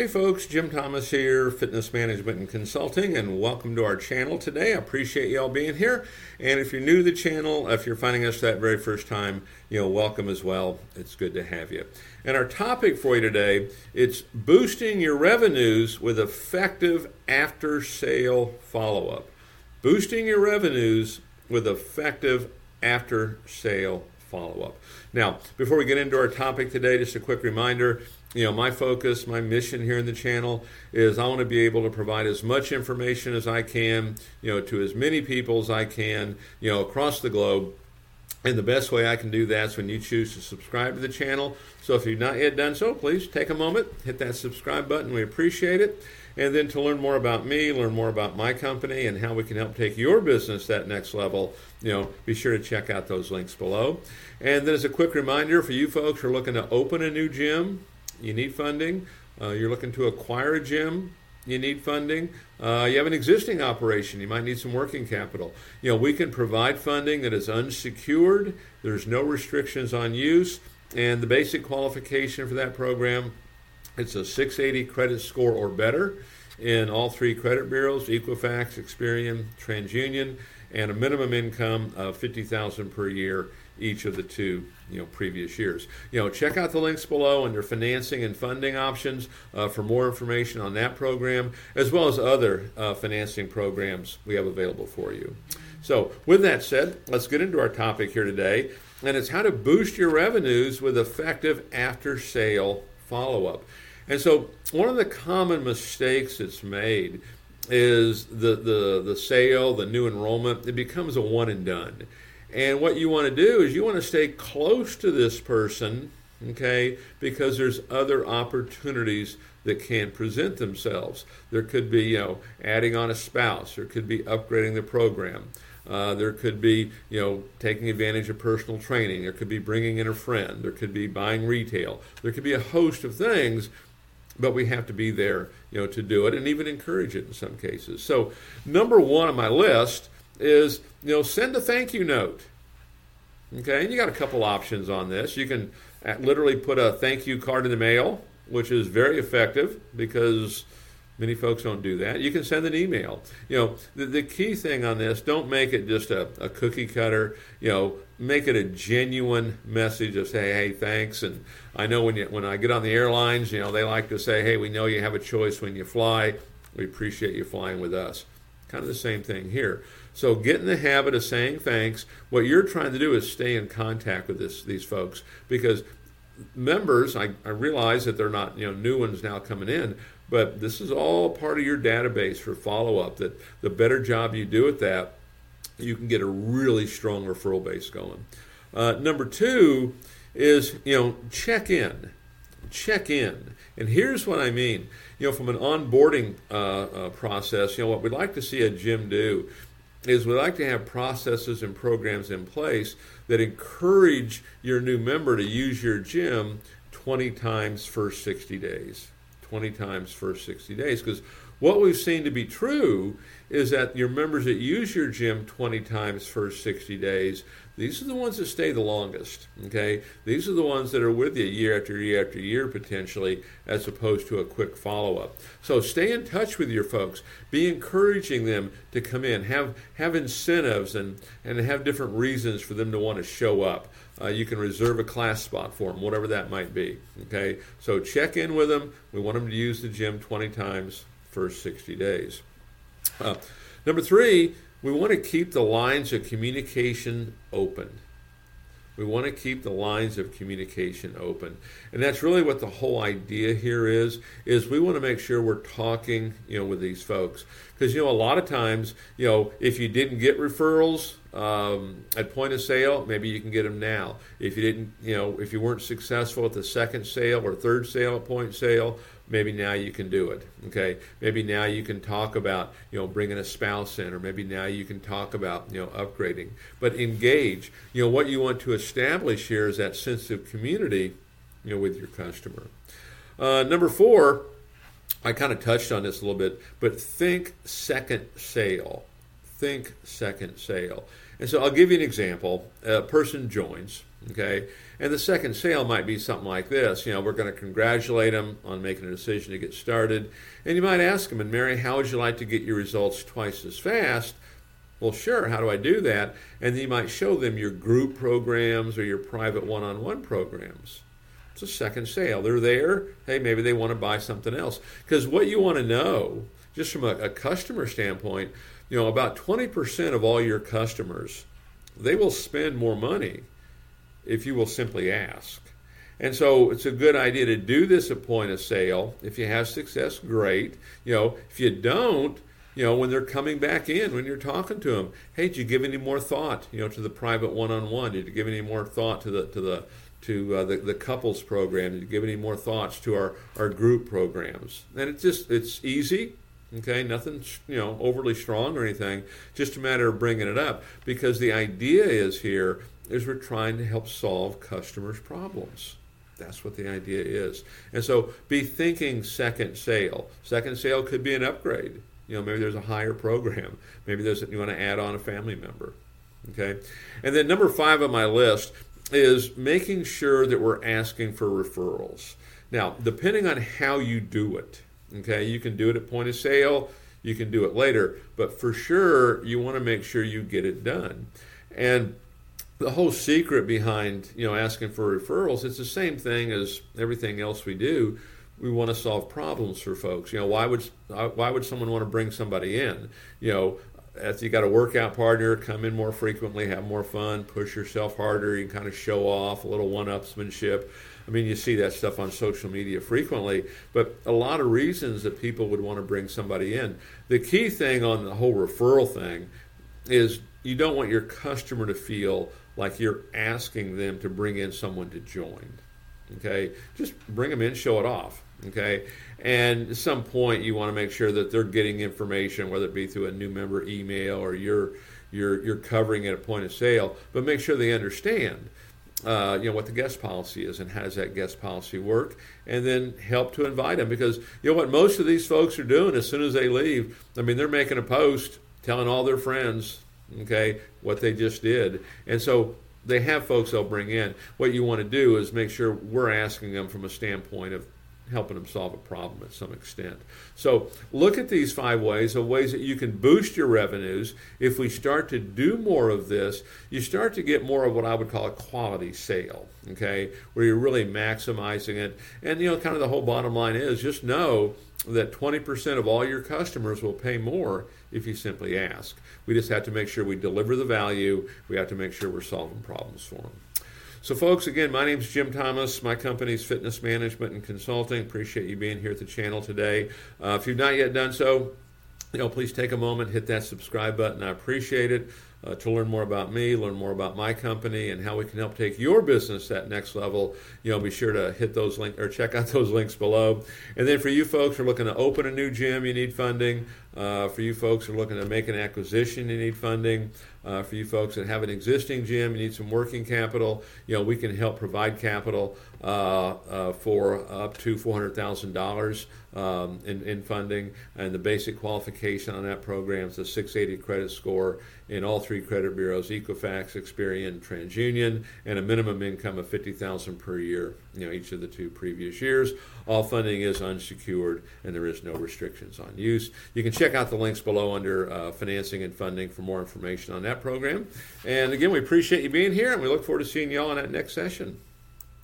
Hey folks, Jim Thomas here, Fitness Management and Consulting, and welcome to our channel today. I appreciate you all being here. And if you're new to the channel, if you're finding us that very first time, you know, welcome as well. It's good to have you. And our topic for you today, it's boosting your revenues with effective after sale follow-up. Boosting your revenues with effective after sale follow-up. Now, before we get into our topic today, just a quick reminder you know, my focus, my mission here in the channel is I want to be able to provide as much information as I can, you know, to as many people as I can, you know, across the globe. And the best way I can do that is when you choose to subscribe to the channel. So if you've not yet done so, please take a moment, hit that subscribe button. We appreciate it. And then to learn more about me, learn more about my company, and how we can help take your business that next level, you know, be sure to check out those links below. And then as a quick reminder for you folks who are looking to open a new gym, you need funding. Uh, you're looking to acquire a gym, you need funding. Uh, you have an existing operation, you might need some working capital. You know, we can provide funding that is unsecured, there's no restrictions on use, and the basic qualification for that program it's a 680 credit score or better in all three credit bureaus Equifax, Experian, TransUnion, and a minimum income of 50000 per year each of the two you know previous years. You know, check out the links below under financing and funding options uh, for more information on that program, as well as other uh, financing programs we have available for you. So, with that said, let's get into our topic here today, and it's how to boost your revenues with effective after-sale follow-up. And so, one of the common mistakes that's made is the the the sale, the new enrollment. It becomes a one and done and what you want to do is you want to stay close to this person, okay, because there's other opportunities that can present themselves. There could be, you know, adding on a spouse, there could be upgrading the program. Uh, there could be, you know, taking advantage of personal training. There could be bringing in a friend. There could be buying retail. There could be a host of things, but we have to be there, you know, to do it and even encourage it in some cases. So, number one on my list is you know send a thank you note. Okay, and you got a couple options on this. You can uh, literally put a thank you card in the mail, which is very effective because many folks don't do that. You can send an email. You know, the, the key thing on this, don't make it just a, a cookie cutter. You know, make it a genuine message of say, hey, thanks. And I know when you when I get on the airlines, you know, they like to say, hey, we know you have a choice when you fly. We appreciate you flying with us. Kind of the same thing here. So get in the habit of saying thanks. What you're trying to do is stay in contact with this, these folks because members, I, I realize that they're not you know new ones now coming in, but this is all part of your database for follow up. That the better job you do at that, you can get a really strong referral base going. Uh, number two is you know check in, check in, and here's what I mean. You know, from an onboarding uh, uh, process, you know what we'd like to see a gym do is we like to have processes and programs in place that encourage your new member to use your gym 20 times first 60 days. 20 times first 60 days. Because what we've seen to be true is that your members that use your gym 20 times first 60 days, these are the ones that stay the longest. Okay, these are the ones that are with you year after year after year potentially, as opposed to a quick follow up. So stay in touch with your folks. Be encouraging them to come in. Have have incentives and and have different reasons for them to want to show up. Uh, you can reserve a class spot for them, whatever that might be. Okay, so check in with them. We want them to use the gym 20 times first 60 days. Uh, number three, we want to keep the lines of communication open. We want to keep the lines of communication open. And that's really what the whole idea here is is we want to make sure we're talking, you know, with these folks. Because you know a lot of times, you know, if you didn't get referrals um, at point of sale, maybe you can get them now. If you didn't, you know, if you weren't successful at the second sale or third sale at point sale, maybe now you can do it okay? Maybe now you can talk about you know bringing a spouse in or maybe now you can talk about you know upgrading. But engage. You know what you want to establish here is that sense of community you know with your customer. Uh, number four i kind of touched on this a little bit but think second sale. Think second sale. And so i'll give you an example. A person joins Okay, and the second sale might be something like this. You know, we're going to congratulate them on making a decision to get started, and you might ask them, "And Mary, how would you like to get your results twice as fast?" Well, sure. How do I do that? And then you might show them your group programs or your private one-on-one programs. It's a second sale. They're there. Hey, maybe they want to buy something else. Because what you want to know, just from a, a customer standpoint, you know, about 20% of all your customers, they will spend more money if you will simply ask. And so it's a good idea to do this at point of sale. If you have success, great. You know, if you don't, you know, when they're coming back in, when you're talking to them, hey, did you give any more thought, you know, to the private one-on-one? Did you give any more thought to the to the to uh, the, the couples program? Did you give any more thoughts to our, our group programs? And it's just it's easy. Okay, nothing you know overly strong or anything. Just a matter of bringing it up because the idea is here is we're trying to help solve customers' problems. That's what the idea is. And so be thinking second sale. Second sale could be an upgrade. You know, maybe there's a higher program. Maybe there's you want to add on a family member. Okay, and then number five on my list is making sure that we're asking for referrals. Now, depending on how you do it, okay, you can do it at point of sale, you can do it later, but for sure, you want to make sure you get it done. And the whole secret behind you know asking for referrals, it's the same thing as everything else we do. We want to solve problems for folks. You know, why would why would someone want to bring somebody in? You know, if you got a workout partner, come in more frequently, have more fun, push yourself harder, you can kind of show off a little one-upsmanship. I mean, you see that stuff on social media frequently, but a lot of reasons that people would want to bring somebody in. The key thing on the whole referral thing is you don't want your customer to feel like you're asking them to bring in someone to join. Okay, just bring them in, show it off. Okay, and at some point you want to make sure that they're getting information, whether it be through a new member email or you're you're you're covering at a point of sale, but make sure they understand. Uh, you know what the guest policy is and how does that guest policy work, and then help to invite them because you know what most of these folks are doing as soon as they leave. I mean, they're making a post telling all their friends, okay, what they just did, and so they have folks they'll bring in. What you want to do is make sure we're asking them from a standpoint of helping them solve a problem at some extent. So look at these five ways of ways that you can boost your revenues. If we start to do more of this, you start to get more of what I would call a quality sale, okay, where you're really maximizing it. And you know, kind of the whole bottom line is just know that 20% of all your customers will pay more if you simply ask. We just have to make sure we deliver the value. We have to make sure we're solving problems for them. So, folks, again, my name is Jim Thomas. My company's Fitness Management and Consulting. Appreciate you being here at the channel today. Uh, if you've not yet done so, you know, please take a moment, hit that subscribe button. I appreciate it. Uh, to learn more about me, learn more about my company, and how we can help take your business that next level, you know, be sure to hit those links or check out those links below. And then for you folks who are looking to open a new gym, you need funding. Uh, for you folks who are looking to make an acquisition, you need funding. Uh, for you folks that have an existing gym, you need some working capital. You know, we can help provide capital uh, uh for up to four hundred thousand dollars um, in, in funding, and the basic qualification on that program is a 680 credit score in all three credit bureaus: Equifax, Experian, TransUnion, and a minimum income of fifty thousand per year. You know, each of the two previous years. All funding is unsecured, and there is no restrictions on use. You can check out the links below under uh, financing and funding for more information on that program. And again, we appreciate you being here, and we look forward to seeing you all in that next session.